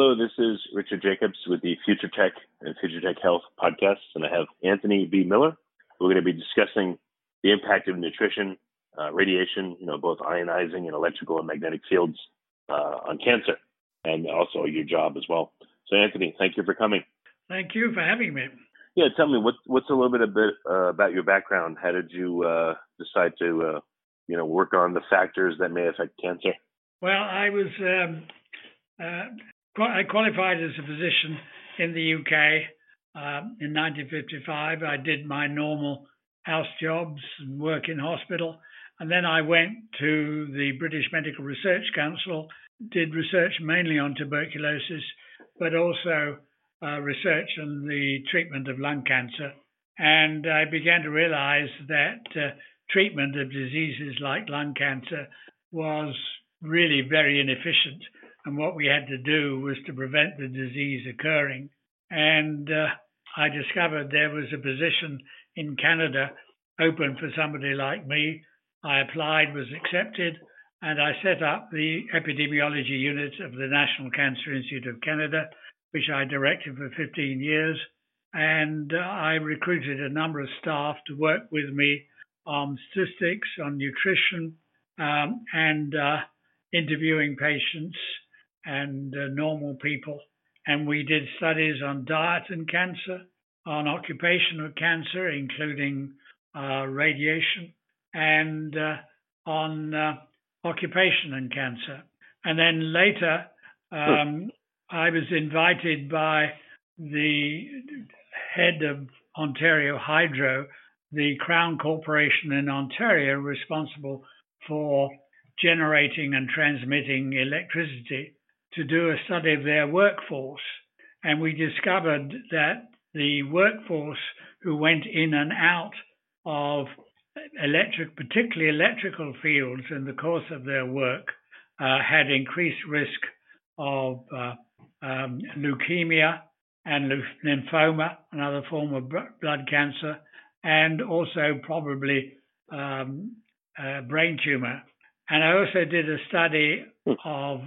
Hello, this is Richard Jacobs with the Future Tech and Future Tech Health podcasts, and I have Anthony B. Miller. We're going to be discussing the impact of nutrition, uh, radiation, you know, both ionizing and electrical and magnetic fields uh, on cancer, and also your job as well. So, Anthony, thank you for coming. Thank you for having me. Yeah, tell me what, what's a little bit, bit uh, about your background. How did you uh, decide to, uh, you know, work on the factors that may affect cancer? Well, I was um, uh, I qualified as a physician in the UK uh, in 1955. I did my normal house jobs and work in hospital. And then I went to the British Medical Research Council, did research mainly on tuberculosis, but also uh, research on the treatment of lung cancer. And I began to realize that uh, treatment of diseases like lung cancer was really very inefficient and what we had to do was to prevent the disease occurring. And uh, I discovered there was a position in Canada open for somebody like me. I applied, was accepted, and I set up the epidemiology unit of the National Cancer Institute of Canada, which I directed for 15 years. And uh, I recruited a number of staff to work with me on statistics, on nutrition, um, and uh, interviewing patients and uh, normal people. And we did studies on diet and cancer, on occupational cancer, including uh, radiation, and uh, on uh, occupation and cancer. And then later, um, I was invited by the head of Ontario Hydro, the Crown Corporation in Ontario, responsible for generating and transmitting electricity to do a study of their workforce. And we discovered that the workforce who went in and out of electric, particularly electrical fields in the course of their work, uh, had increased risk of uh, um, leukemia and lymphoma, another form of blood cancer, and also probably um, uh, brain tumor. And I also did a study hmm. of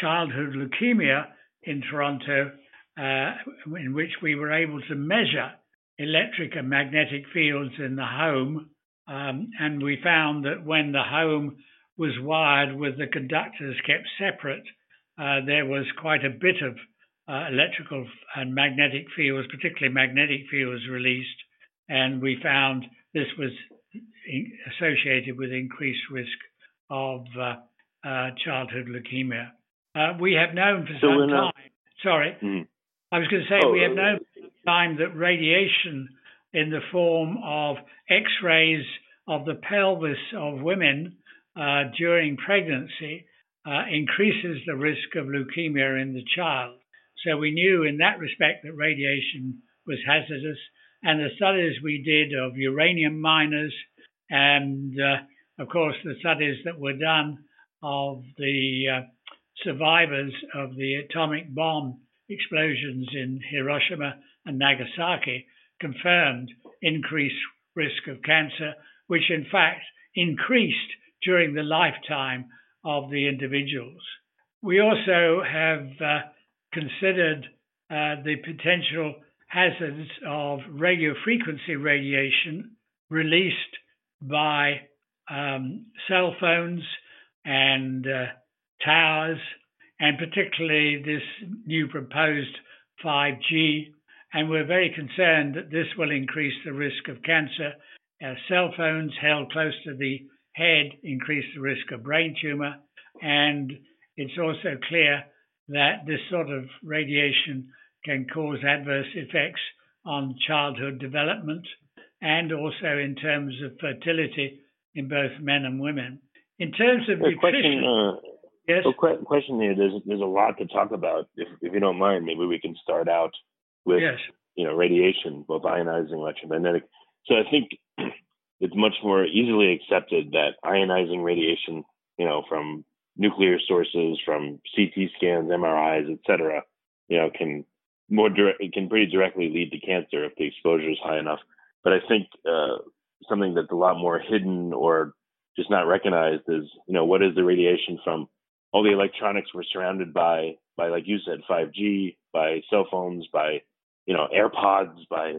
childhood leukemia in Toronto, uh, in which we were able to measure electric and magnetic fields in the home. Um, and we found that when the home was wired with the conductors kept separate, uh, there was quite a bit of uh, electrical and magnetic fields, particularly magnetic fields, released. And we found this was associated with increased risk of uh, uh, childhood leukemia. Uh, we have known for so some time. Sorry, mm. I was going to say oh, we have uh, known for some time that radiation in the form of X-rays of the pelvis of women uh, during pregnancy uh, increases the risk of leukemia in the child. So we knew in that respect that radiation was hazardous, and the studies we did of uranium miners, and uh, of course the studies that were done of the uh, survivors of the atomic bomb explosions in Hiroshima and Nagasaki confirmed increased risk of cancer, which in fact increased during the lifetime of the individuals. We also have uh, considered uh, the potential hazards of radio frequency radiation released by um, cell phones and uh, towers, and particularly this new proposed 5G. And we're very concerned that this will increase the risk of cancer. Uh, cell phones held close to the head increase the risk of brain tumor. And it's also clear that this sort of radiation can cause adverse effects on childhood development and also in terms of fertility in both men and women. In terms of nutrition, question, uh, yes. A question here. There's there's a lot to talk about. If if you don't mind, maybe we can start out with yes. you know radiation, both ionizing, electromagnetic. So I think it's much more easily accepted that ionizing radiation, you know, from nuclear sources, from CT scans, MRIs, etc., you know, can more direct, it can pretty directly lead to cancer if the exposure is high enough. But I think uh, something that's a lot more hidden or just not recognized is, you know, what is the radiation from all the electronics we're surrounded by, by like you said, 5G, by cell phones, by you know AirPods, by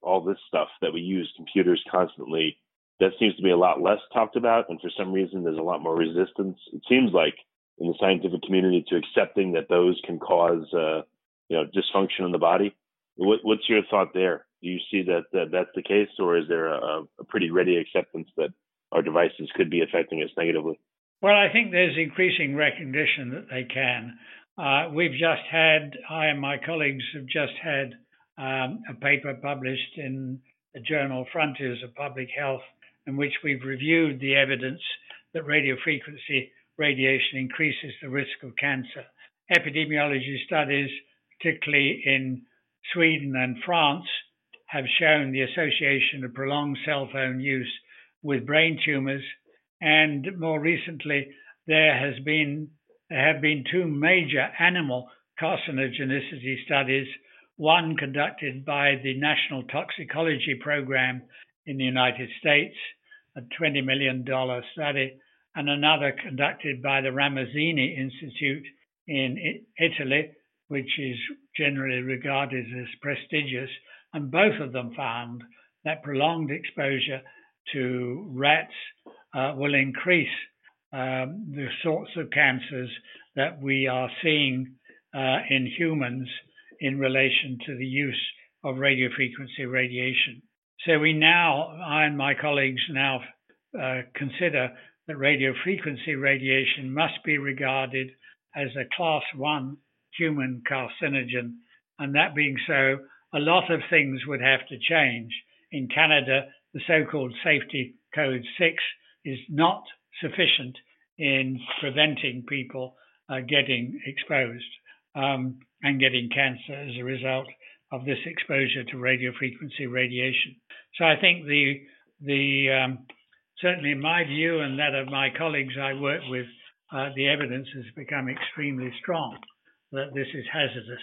all this stuff that we use, computers constantly. That seems to be a lot less talked about, and for some reason, there's a lot more resistance. It seems like in the scientific community to accepting that those can cause uh, you know dysfunction in the body. What, what's your thought there? Do you see that, that that's the case, or is there a, a pretty ready acceptance that our devices could be affecting us negatively? Well, I think there's increasing recognition that they can. Uh, we've just had, I and my colleagues have just had um, a paper published in the journal Frontiers of Public Health, in which we've reviewed the evidence that radiofrequency radiation increases the risk of cancer. Epidemiology studies particularly in Sweden and France, have shown the association of prolonged cell phone use with brain tumors. And more recently, there has been there have been two major animal carcinogenicity studies, one conducted by the National Toxicology Program in the United States, a $20 million study, and another conducted by the Ramazzini Institute in Italy, which is generally regarded as prestigious, and both of them found that prolonged exposure to rats uh, will increase um, the sorts of cancers that we are seeing uh, in humans in relation to the use of radiofrequency radiation. So we now, I and my colleagues now uh, consider that radiofrequency radiation must be regarded as a class one human carcinogen. And that being so, a lot of things would have to change. In Canada, the so called Safety Code 6 is not sufficient in preventing people uh, getting exposed um, and getting cancer as a result of this exposure to radiofrequency radiation. So I think the the um, certainly in my view and that of my colleagues I work with, uh, the evidence has become extremely strong that this is hazardous.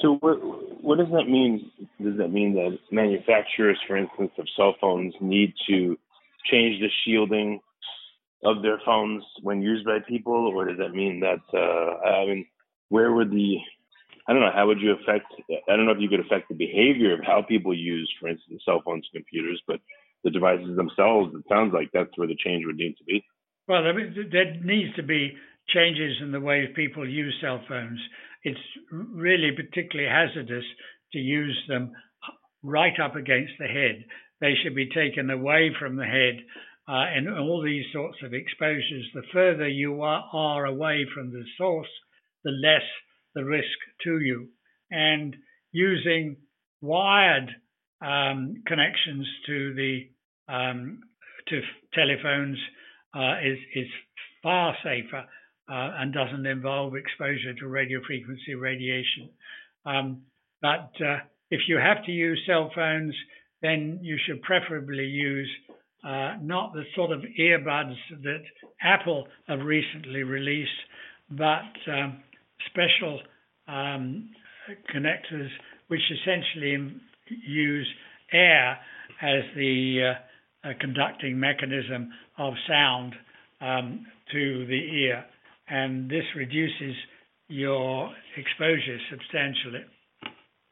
So what what does that mean? Does that mean that manufacturers, for instance, of cell phones need to change the shielding of their phones when used by people, or does that mean that uh, I mean, where would the I don't know how would you affect I don't know if you could affect the behavior of how people use, for instance, cell phones and computers, but the devices themselves. It sounds like that's where the change would need to be. Well, I mean there needs to be changes in the way people use cell phones it's really particularly hazardous to use them right up against the head. They should be taken away from the head. Uh, and all these sorts of exposures, the further you are, are away from the source, the less the risk to you. And using wired um, connections to the um, to telephones uh, is is far safer uh, and doesn't involve exposure to radio frequency radiation. Um, but uh, if you have to use cell phones, then you should preferably use uh, not the sort of earbuds that Apple have recently released, but um, special um, connectors which essentially use air as the uh, conducting mechanism of sound um, to the ear, and this reduces your exposure substantially.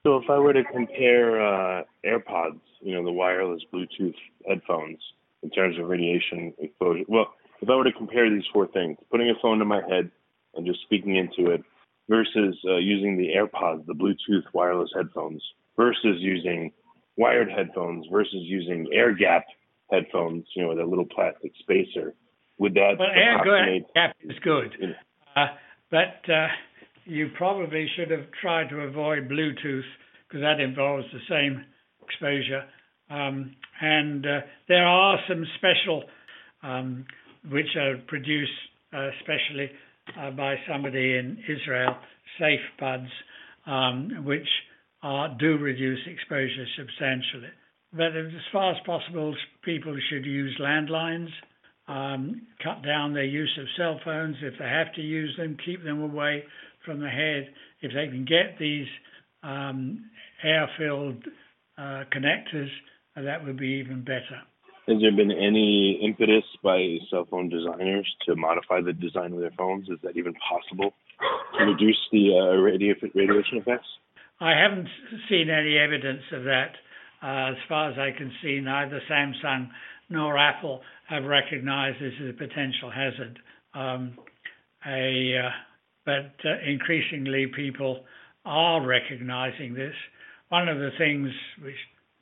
So, if I were to compare uh, AirPods, you know, the wireless Bluetooth headphones, in terms of radiation exposure, well, if I were to compare these four things, putting a phone to my head and just speaking into it, versus uh, using the AirPods, the Bluetooth wireless headphones, versus using wired headphones, versus using air gap headphones, you know, with a little plastic spacer, would that well, air gap is good, uh, but uh, you probably should have tried to avoid Bluetooth because that involves the same exposure. Um, and uh, there are some special um, which are produced uh, specially uh, by somebody in Israel, safe buds, um, which are, do reduce exposure substantially. But as far as possible, people should use landlines, um, cut down their use of cell phones if they have to use them, keep them away from the head. If they can get these um, air-filled uh, connectors, uh, that would be even better. Has there been any impetus by cell phone designers to modify the design of their phones? Is that even possible to reduce the uh, radiation effects? I haven't seen any evidence of that. Uh, as far as I can see, neither Samsung nor Apple have recognized this as a potential hazard. Um, a, uh, but uh, increasingly, people are recognizing this. One of the things which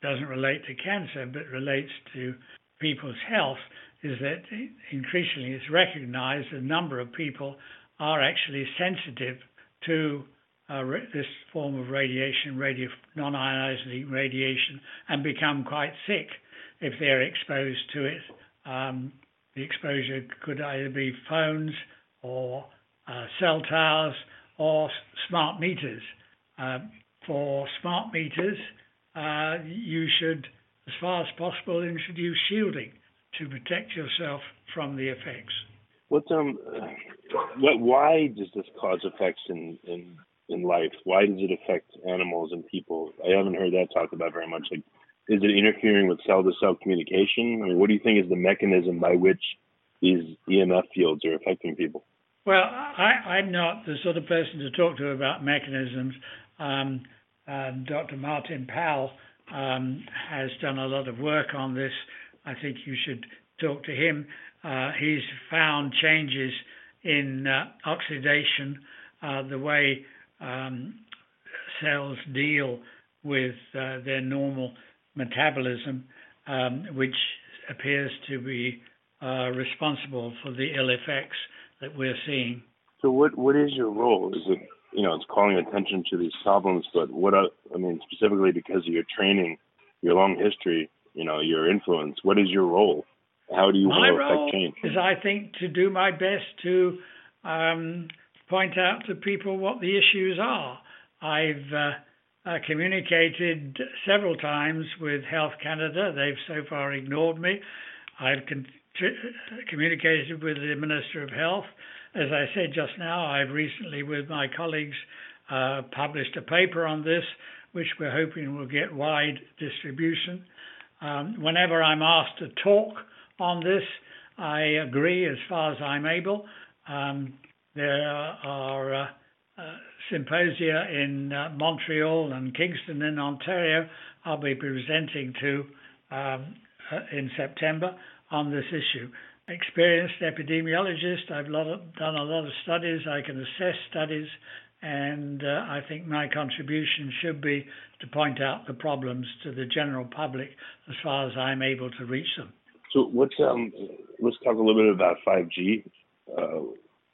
doesn't relate to cancer but relates to people's health is that increasingly it's recognized a number of people are actually sensitive to uh, this form of radiation, radio, non-ionizing radiation, and become quite sick if they're exposed to it. Um, the exposure could either be phones or uh, cell towers or smart meters. Uh, for smart meters, uh, you should, as far as possible, introduce shielding to protect yourself from the effects. What um, what? Why does this cause effects in in in life? Why does it affect animals and people? I haven't heard that talked about very much. Like, is it interfering with cell to cell communication? I mean, what do you think is the mechanism by which these EMF fields are affecting people? Well, I, am not the sort of person to talk to about mechanisms. Um, uh, Dr. Martin Pall um, has done a lot of work on this. I think you should talk to him. Uh, he's found changes in uh, oxidation, uh, the way um, cells deal with uh, their normal metabolism, um, which appears to be uh, responsible for the ill effects that we're seeing. So, what what is your role? Is it you know it's calling attention to these problems, but what I, I mean specifically because of your training, your long history, you know your influence. What is your role? How do you my want to affect change? Is I think to do my best to um, point out to people what the issues are. I've uh, uh, communicated several times with Health Canada. They've so far ignored me. I've con- communicated with the Minister of Health. As I said just now, I've recently, with my colleagues, uh, published a paper on this, which we're hoping will get wide distribution. Um, whenever I'm asked to talk on this, I agree as far as I'm able. Um, there are uh, uh, symposia in uh, Montreal and Kingston in Ontario. I'll be presenting to um, uh, in September on this issue. Experienced epidemiologist, I've of, done a lot of studies. I can assess studies, and uh, I think my contribution should be to point out the problems to the general public as far as I'm able to reach them. So, what's um? Let's talk a little bit about 5G. Uh,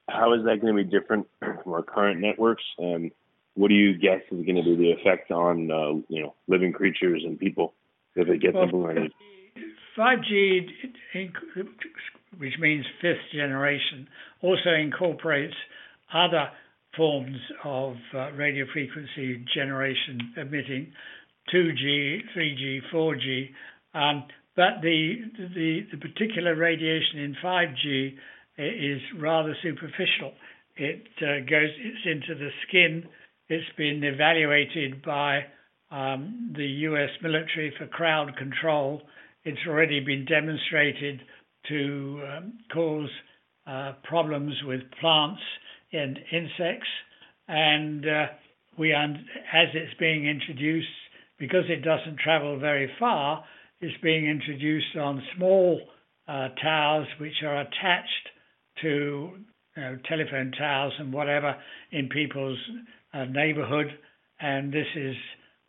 how is that going to be different from our current networks, and what do you guess is going to be the effect on uh, you know living creatures and people if it gets well, implemented? 5G, which means fifth generation, also incorporates other forms of uh, radio frequency generation emitting 2G, 3G, 4G. Um, but the, the, the particular radiation in 5G is rather superficial. It uh, goes it's into the skin. It's been evaluated by um, the US military for crowd control. It's already been demonstrated to um, cause uh, problems with plants and insects. And uh, we, as it's being introduced, because it doesn't travel very far, it's being introduced on small uh, towers which are attached to you know, telephone towers and whatever in people's uh, neighborhood. And this is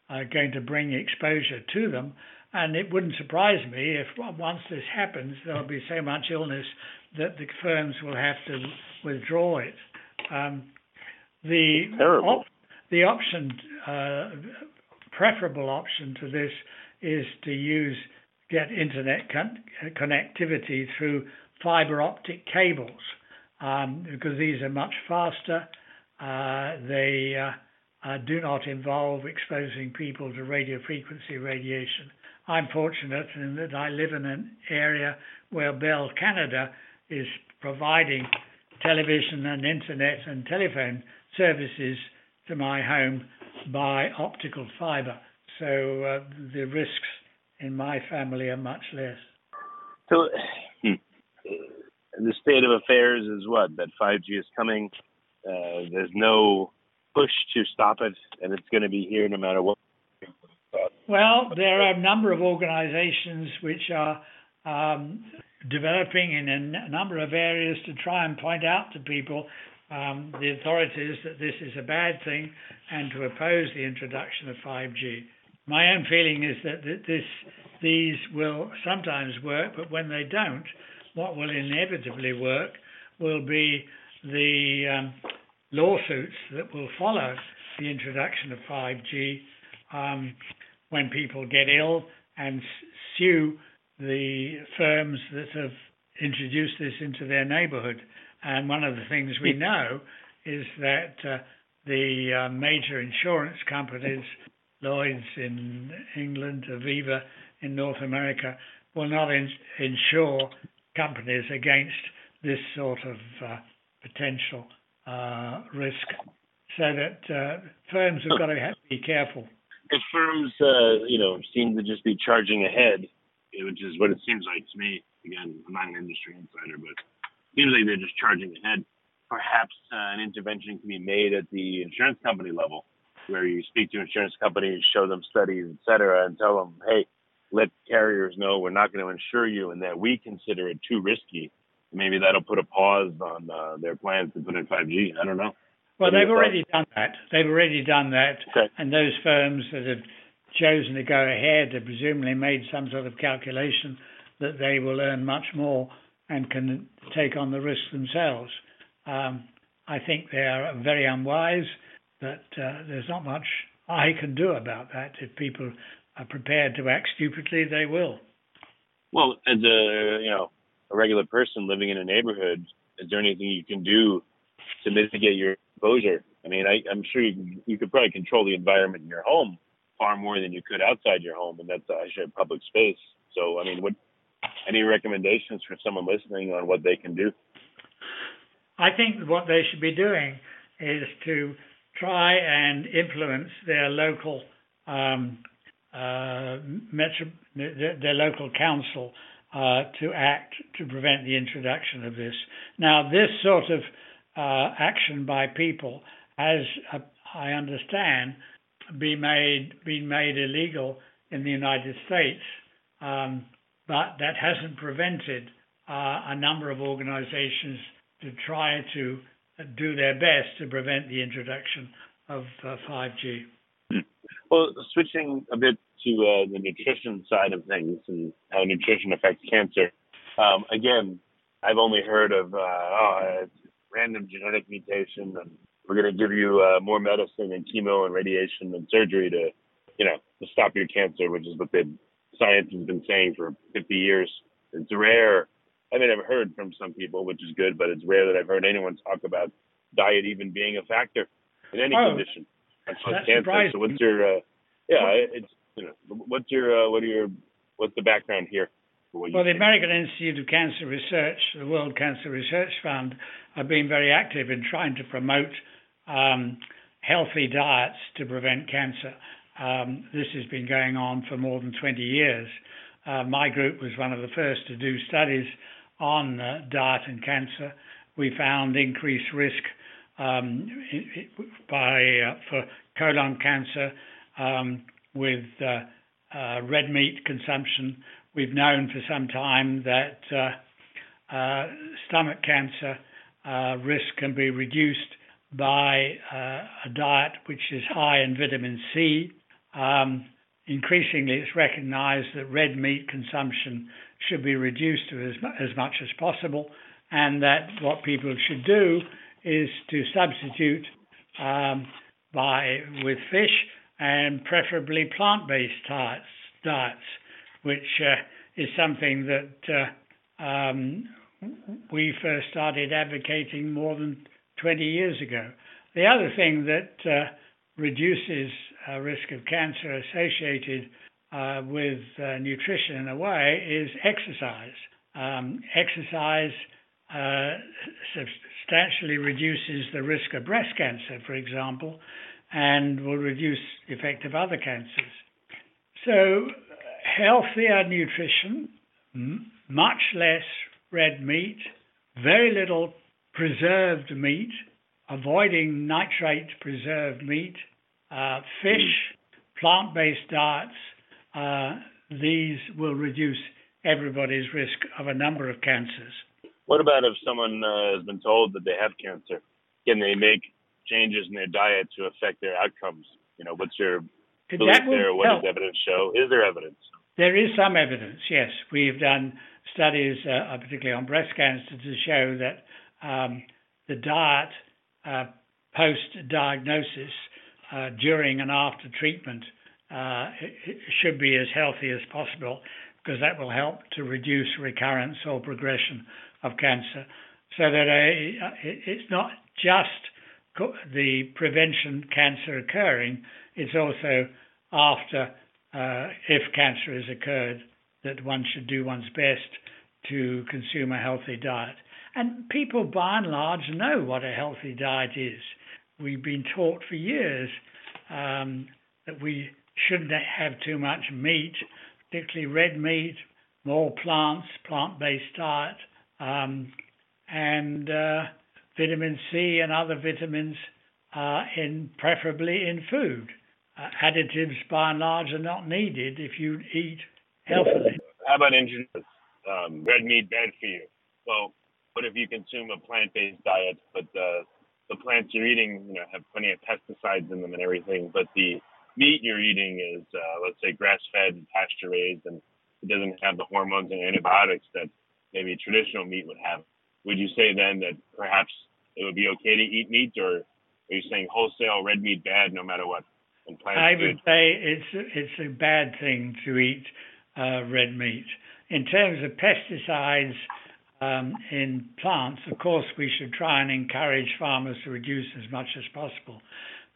uh, going to bring exposure to them. And it wouldn't surprise me if once this happens, there'll be so much illness that the firms will have to withdraw it. Um, the op- the option, uh, preferable option to this, is to use get internet con- connectivity through fiber optic cables um, because these are much faster. Uh, they uh, uh, do not involve exposing people to radio frequency radiation. I'm fortunate in that I live in an area where Bell Canada is providing television and internet and telephone services to my home by optical fiber. So uh, the risks in my family are much less. So hmm, the state of affairs is what? That 5G is coming. Uh, there's no push to stop it, and it's going to be here no matter what. Well, there are a number of organizations which are um, developing in a number of areas to try and point out to people, um, the authorities, that this is a bad thing and to oppose the introduction of 5G. My own feeling is that this, these will sometimes work, but when they don't, what will inevitably work will be the um, lawsuits that will follow the introduction of 5G um, when people get ill and sue the firms that have introduced this into their neighborhood. And one of the things we know is that uh, the uh, major insurance companies, Lloyd's in England, Aviva in North America, will not in- insure companies against this sort of uh, potential uh, risk. So that uh, firms have got to have, be careful. If firms, uh, you know, seem to just be charging ahead, which is what it seems like to me. Again, I'm not an industry insider, but it seems like they're just charging ahead. Perhaps uh, an intervention can be made at the insurance company level, where you speak to insurance companies, show them studies, et cetera, and tell them, hey, let carriers know we're not going to insure you and that we consider it too risky. Maybe that'll put a pause on uh, their plans to put in 5G. I don't know. Well, they've already done that. They've already done that. Okay. And those firms that have chosen to go ahead have presumably made some sort of calculation that they will earn much more and can take on the risk themselves. Um, I think they are very unwise, but uh, there's not much I can do about that if people are prepared to act stupidly, they will. Well, as a you know a regular person living in a neighborhood, is there anything you can do to mitigate your exposure? I mean, I, am sure you, you could probably control the environment in your home far more than you could outside your home, and that's actually a public space. So, I mean, what any recommendations for someone listening on what they can do? I think what they should be doing is to try and influence their local um, uh, metro, their local council uh, to act to prevent the introduction of this. Now, this sort of uh, action by people has, uh, I understand, been made been made illegal in the United States, um, but that hasn't prevented uh, a number of organizations to try to do their best to prevent the introduction of 5G. Well, switching a bit to uh, the nutrition side of things and how nutrition affects cancer. Um, again, I've only heard of uh, oh, random genetic mutation, and we're going to give you uh, more medicine and chemo and radiation and surgery to, you know, to stop your cancer, which is what the science has been saying for 50 years. It's rare. I mean, I've heard from some people, which is good, but it's rare that I've heard anyone talk about diet even being a factor in any oh. condition That's cancer. So what's your uh, yeah? It's you know what's your uh, what are your what's the background here? Well, the American Institute of Cancer Research, the World Cancer Research Fund, have been very active in trying to promote um, healthy diets to prevent cancer. um, this has been going on for more than 20 years. Uh, my group was one of the first to do studies on uh, diet and cancer. We found increased risk um, by uh, for colon cancer um, with uh, uh, red meat consumption. We've known for some time that uh, stomach cancer risk can be reduced by a diet which is high in vitamin C. Um, increasingly, it's recognized that red meat consumption should be reduced to as, as much as possible, and that what people should do is to substitute um, by with fish and preferably plant-based diets, diets which uh, is something that uh, um, we first started advocating more than 20 years ago. The other thing that uh, reduces risk of cancer associated with nutrition in a way is exercise. Um, exercise uh, substantially reduces the risk of breast cancer, for example, and will reduce the effect of other cancers. So, healthier nutrition, much less red meat, very little preserved meat, avoiding nitrate preserved meat, uh, fish, plant based diets, uh, these will reduce everybody's risk of a number of cancers. What about if someone uh, has been told that they have cancer? Can they make changes in their diet to affect their outcomes? You know, what's your belief there? What help. does evidence show? Is there evidence? There is some evidence, yes. We've done studies, uh, particularly on breast cancer, to show that um, the diet uh, post diagnosis, uh, during and after treatment, uh, should be as healthy as possible because that will help to reduce recurrence or progression of cancer. So that uh, it's not just the prevention cancer occurring, it's also after, uh, if cancer has occurred, that one should do one's best to consume a healthy diet. And people, by and large, know what a healthy diet is. We've been taught for years um, that we shouldn't have too much meat, particularly red meat, more plants, plant based diet, um, and uh, vitamin C and other vitamins uh, in preferably in food. Uh, additives by and large are not needed if you eat healthily. How about engineers? Um, red meat bad for you. Well, what if you consume a plant-based diet, but the the plants you're eating, you know, have plenty of pesticides in them and everything, but the meat you're eating is, uh, let's say, grass-fed pasture-raised, and it doesn't have the hormones and antibiotics that maybe traditional meat would have. Would you say then that perhaps it would be okay to eat meat, or are you saying wholesale red meat bad no matter what? I would say it's it's a bad thing to eat uh, red meat. In terms of pesticides um, in plants, of course, we should try and encourage farmers to reduce as much as possible.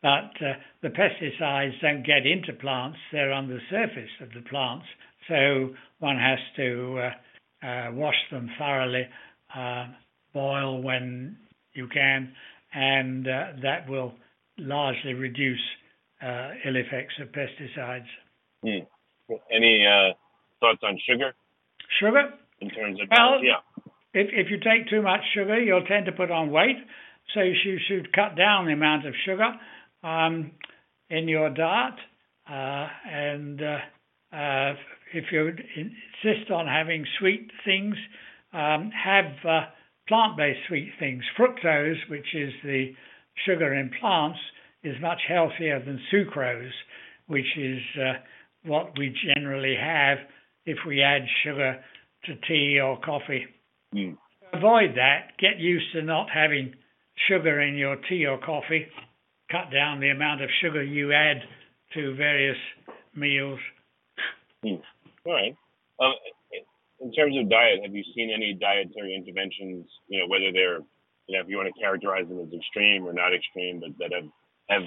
But uh, the pesticides don't get into plants, they're on the surface of the plants. So one has to uh, uh, wash them thoroughly, uh, boil when you can, and uh, that will largely reduce uh, ill effects of pesticides. Hmm. Any thoughts on sugar? Sugar? In terms of well, yeah. If if you take too much sugar, you'll tend to put on weight. So you should cut down the amount of sugar um, in your diet. Uh, and uh, uh, if you insist on having sweet things, um, have uh, plant-based sweet things. Fructose, which is the sugar in plants, is much healthier than sucrose, which is uh, what we generally have if we add sugar to tea or coffee. Mm. Avoid that. Get used to not having sugar in your tea or coffee. Cut down the amount of sugar you add to various meals. Mm. All right. Um, in terms of diet, have you seen any dietary interventions? You know, whether they're, you know, if you want to characterize them as extreme or not extreme, but that have have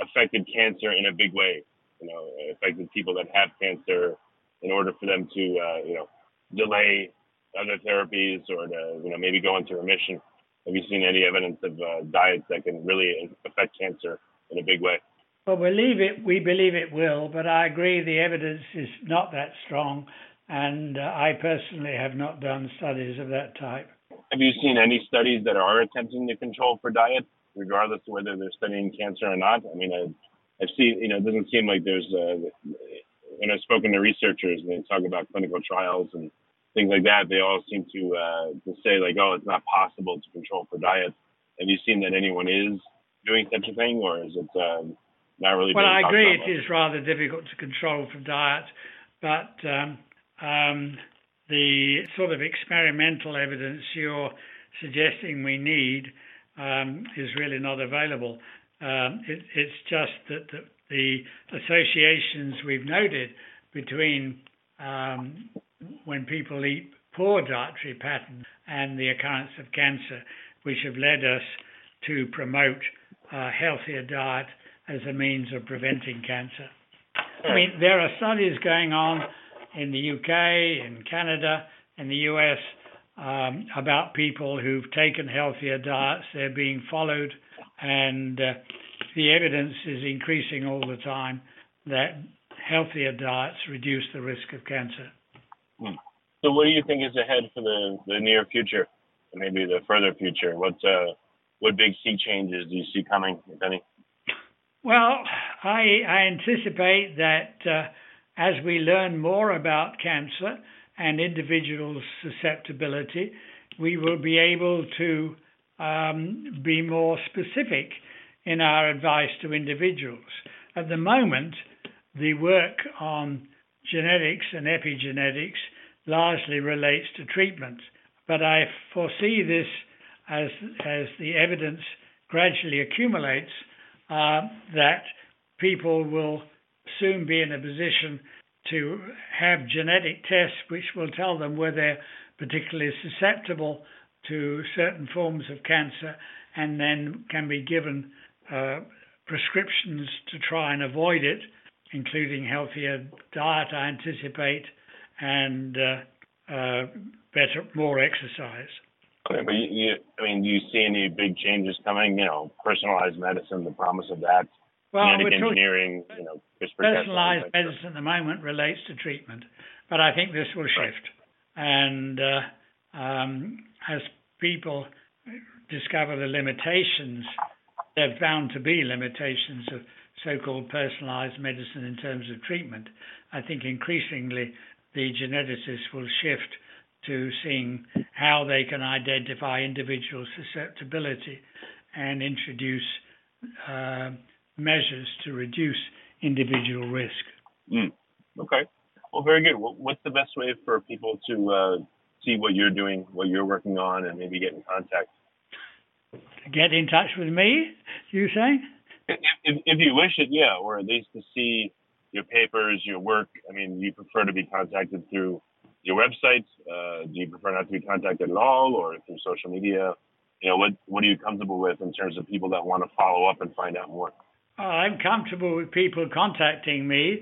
affected cancer in a big way. You know, affected people that have cancer in order for them to, uh, you know, delay other therapies or to, you know, maybe go into remission? Have you seen any evidence of uh, diets that can really affect cancer in a big way? Well, believe it, we believe it will, but I agree the evidence is not that strong, and uh, I personally have not done studies of that type. Have you seen any studies that are attempting to control for diet, regardless of whether they're studying cancer or not? I mean, I, I've seen, you know, it doesn't seem like there's, uh, when I've spoken to researchers and they talk about clinical trials and things like that, they all seem to uh, to say like, oh, it's not possible to control for diet. Have you seen that anyone is doing such a thing, or is it um, not really? Well, I agree it is rather difficult to control for diet, but um, um, the sort of experimental evidence you're suggesting we need um, is really not available. Um, it, it's just that the, the, associations we've noted between um, when people eat poor dietary patterns and the occurrence of cancer, which have led us to promote a healthier diet as a means of preventing cancer. I mean, there are studies going on in the UK, in Canada, in the US um, about people who've taken healthier diets. They're being followed, and uh, the evidence is increasing all the time that healthier diets reduce the risk of cancer. Hmm. So, what do you think is ahead for the, the near future, maybe the further future? What uh, what big sea changes do you see coming, if any? Well, I, I anticipate that uh, as we learn more about cancer and individuals' susceptibility, we will be able to um, be more specific in our advice to individuals. At the moment, the work on genetics and epigenetics largely relates to treatment, but I foresee this as, as the evidence gradually accumulates uh, that people will soon be in a position to have genetic tests which will tell them whether they're particularly susceptible to certain forms of cancer and then can be given uh, prescriptions to try and avoid it, including healthier diet, I anticipate, and uh, uh, better, more exercise. Okay, but you, you, I mean, do you see any big changes coming? You know, personalized medicine, the promise of that, well, genetic engineering, you know, personalized medicine at the moment relates to treatment, but I think this will shift, right. and uh, um, as people discover the limitations, they're found to be limitations of so-called personalized medicine in terms of treatment. I think increasingly the geneticists will shift to seeing how they can identify individual susceptibility and introduce uh, measures to reduce individual risk. Mm. Okay. Well, very good. What's the best way for people to uh, see what you're doing, what you're working on, and maybe get in contact? Get in touch with me, you say? If, if, if you wish it, yeah, or at least to see your papers, your work. I mean, you prefer to be contacted through your website? Uh, do you prefer not to be contacted at all, or through social media? You know, what what are you comfortable with in terms of people that want to follow up and find out more? Oh, I'm comfortable with people contacting me.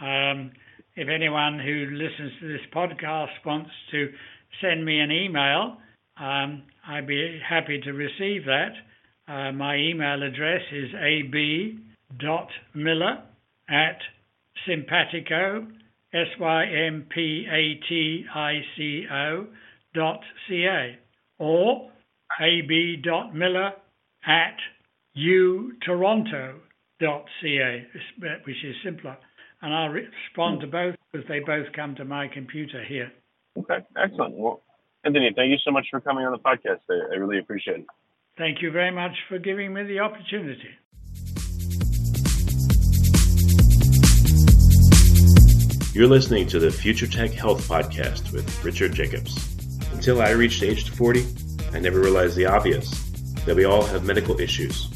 Um, if anyone who listens to this podcast wants to send me an email, um, I'd be happy to receive that. Uh, my email address is ab.miller at sympatico S-Y-M-P-A-T-I-C-O dot C-A or ab.miller at utoronto dot ca, which is simpler. And I'll respond to both because they both come to my computer here. Okay, excellent. Well, Anthony, thank you so much for coming on the podcast. I, I really appreciate it. Thank you very much for giving me the opportunity. You're listening to the Future Tech Health Podcast with Richard Jacobs. Until I reached age 40, I never realized the obvious that we all have medical issues, or